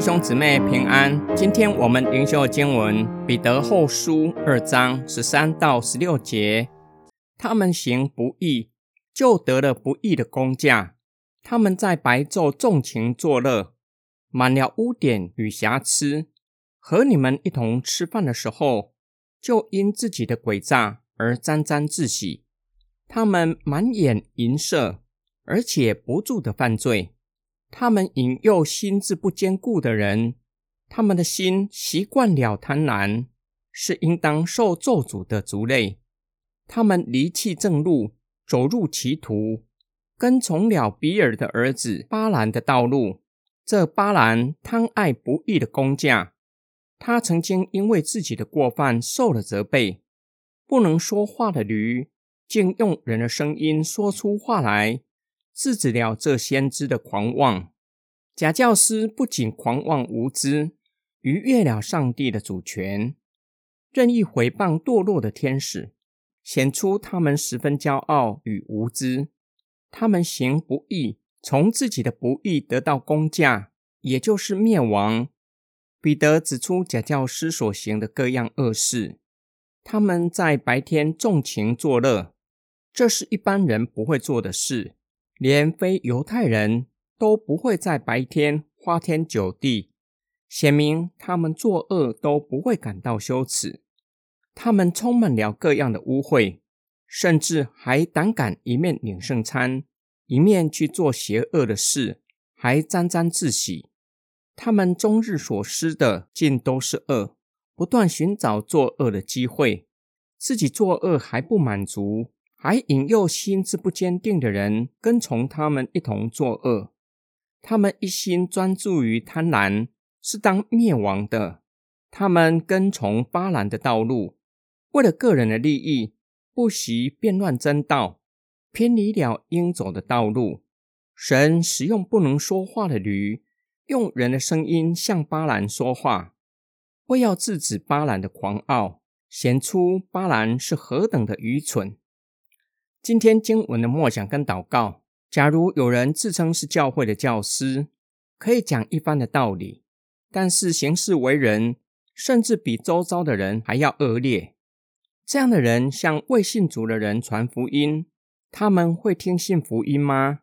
弟兄姊妹平安。今天我们灵修的经文《彼得后书》二章十三到十六节。他们行不义，就得了不义的工价；他们在白昼纵情作乐，满了污点与瑕疵。和你们一同吃饭的时候，就因自己的诡诈而沾沾自喜。他们满眼淫色，而且不住的犯罪。他们引诱心智不坚固的人，他们的心习惯了贪婪，是应当受咒诅的族类。他们离弃正路，走入歧途，跟从了比尔的儿子巴兰的道路。这巴兰贪爱不义的工价，他曾经因为自己的过犯受了责备。不能说话的驴，竟用人的声音说出话来。制止了这先知的狂妄。假教师不仅狂妄无知，逾越了上帝的主权，任意回谤堕落的天使，显出他们十分骄傲与无知。他们行不义，从自己的不义得到工价，也就是灭亡。彼得指出假教师所行的各样恶事。他们在白天纵情作乐，这是一般人不会做的事。连非犹太人都不会在白天花天酒地，显明他们作恶都不会感到羞耻。他们充满了各样的污秽，甚至还胆敢一面领圣餐，一面去做邪恶的事，还沾沾自喜。他们终日所思的尽都是恶，不断寻找作恶的机会，自己作恶还不满足。还引诱心智不坚定的人跟从他们一同作恶，他们一心专注于贪婪，是当灭亡的。他们跟从巴兰的道路，为了个人的利益，不惜变乱真道，偏离了应走的道路。神使用不能说话的驴，用人的声音向巴兰说话，为要制止巴兰的狂傲，显出巴兰是何等的愚蠢。今天经文的默想跟祷告，假如有人自称是教会的教师，可以讲一番的道理，但是行事为人，甚至比周遭的人还要恶劣。这样的人向未信主的人传福音，他们会听信福音吗？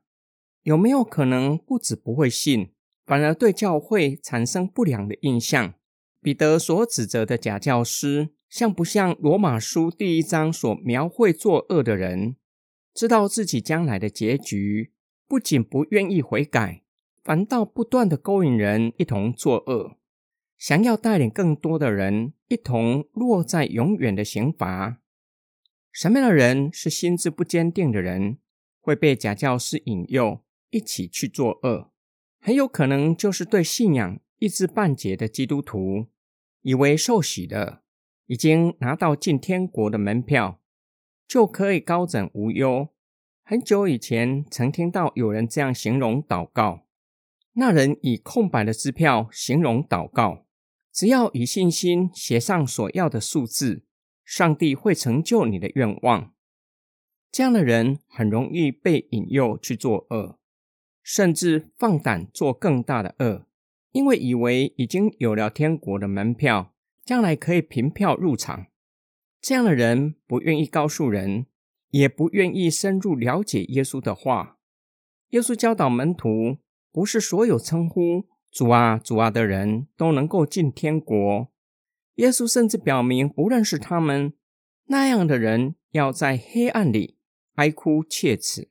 有没有可能不止不会信，反而对教会产生不良的印象？彼得所指责的假教师，像不像罗马书第一章所描绘作恶的人？知道自己将来的结局，不仅不愿意悔改，反倒不断的勾引人一同作恶，想要带领更多的人一同落在永远的刑罚。什么样的人是心智不坚定的人，会被假教师引诱一起去作恶？很有可能就是对信仰一知半解的基督徒，以为受洗的已经拿到进天国的门票。就可以高枕无忧。很久以前曾听到有人这样形容祷告：那人以空白的支票形容祷告，只要以信心写上所要的数字，上帝会成就你的愿望。这样的人很容易被引诱去做恶，甚至放胆做更大的恶，因为以为已经有了天国的门票，将来可以凭票入场。这样的人不愿意告诉人，也不愿意深入了解耶稣的话。耶稣教导门徒，不是所有称呼主啊、主啊的人都能够进天国。耶稣甚至表明不认识他们，那样的人要在黑暗里哀哭切齿。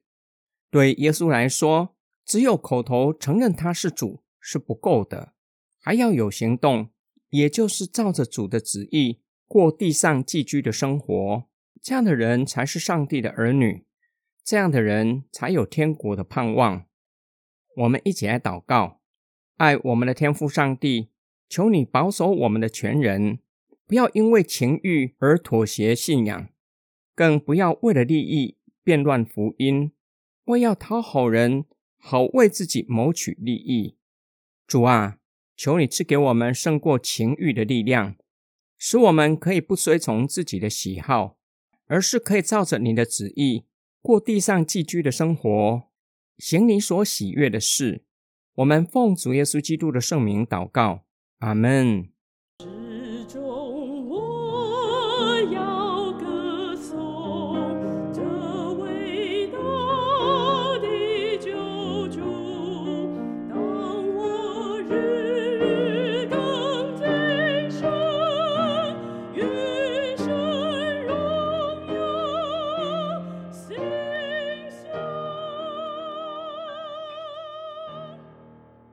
对耶稣来说，只有口头承认他是主是不够的，还要有行动，也就是照着主的旨意。过地上寄居的生活，这样的人才是上帝的儿女，这样的人才有天国的盼望。我们一起来祷告：爱我们的天父上帝，求你保守我们的全人，不要因为情欲而妥协信仰，更不要为了利益变乱福音，为要讨好人，好为自己谋取利益。主啊，求你赐给我们胜过情欲的力量。使我们可以不随从自己的喜好，而是可以照着你的旨意过地上寄居的生活，行你所喜悦的事，我们奉主耶稣基督的圣名祷告，阿门。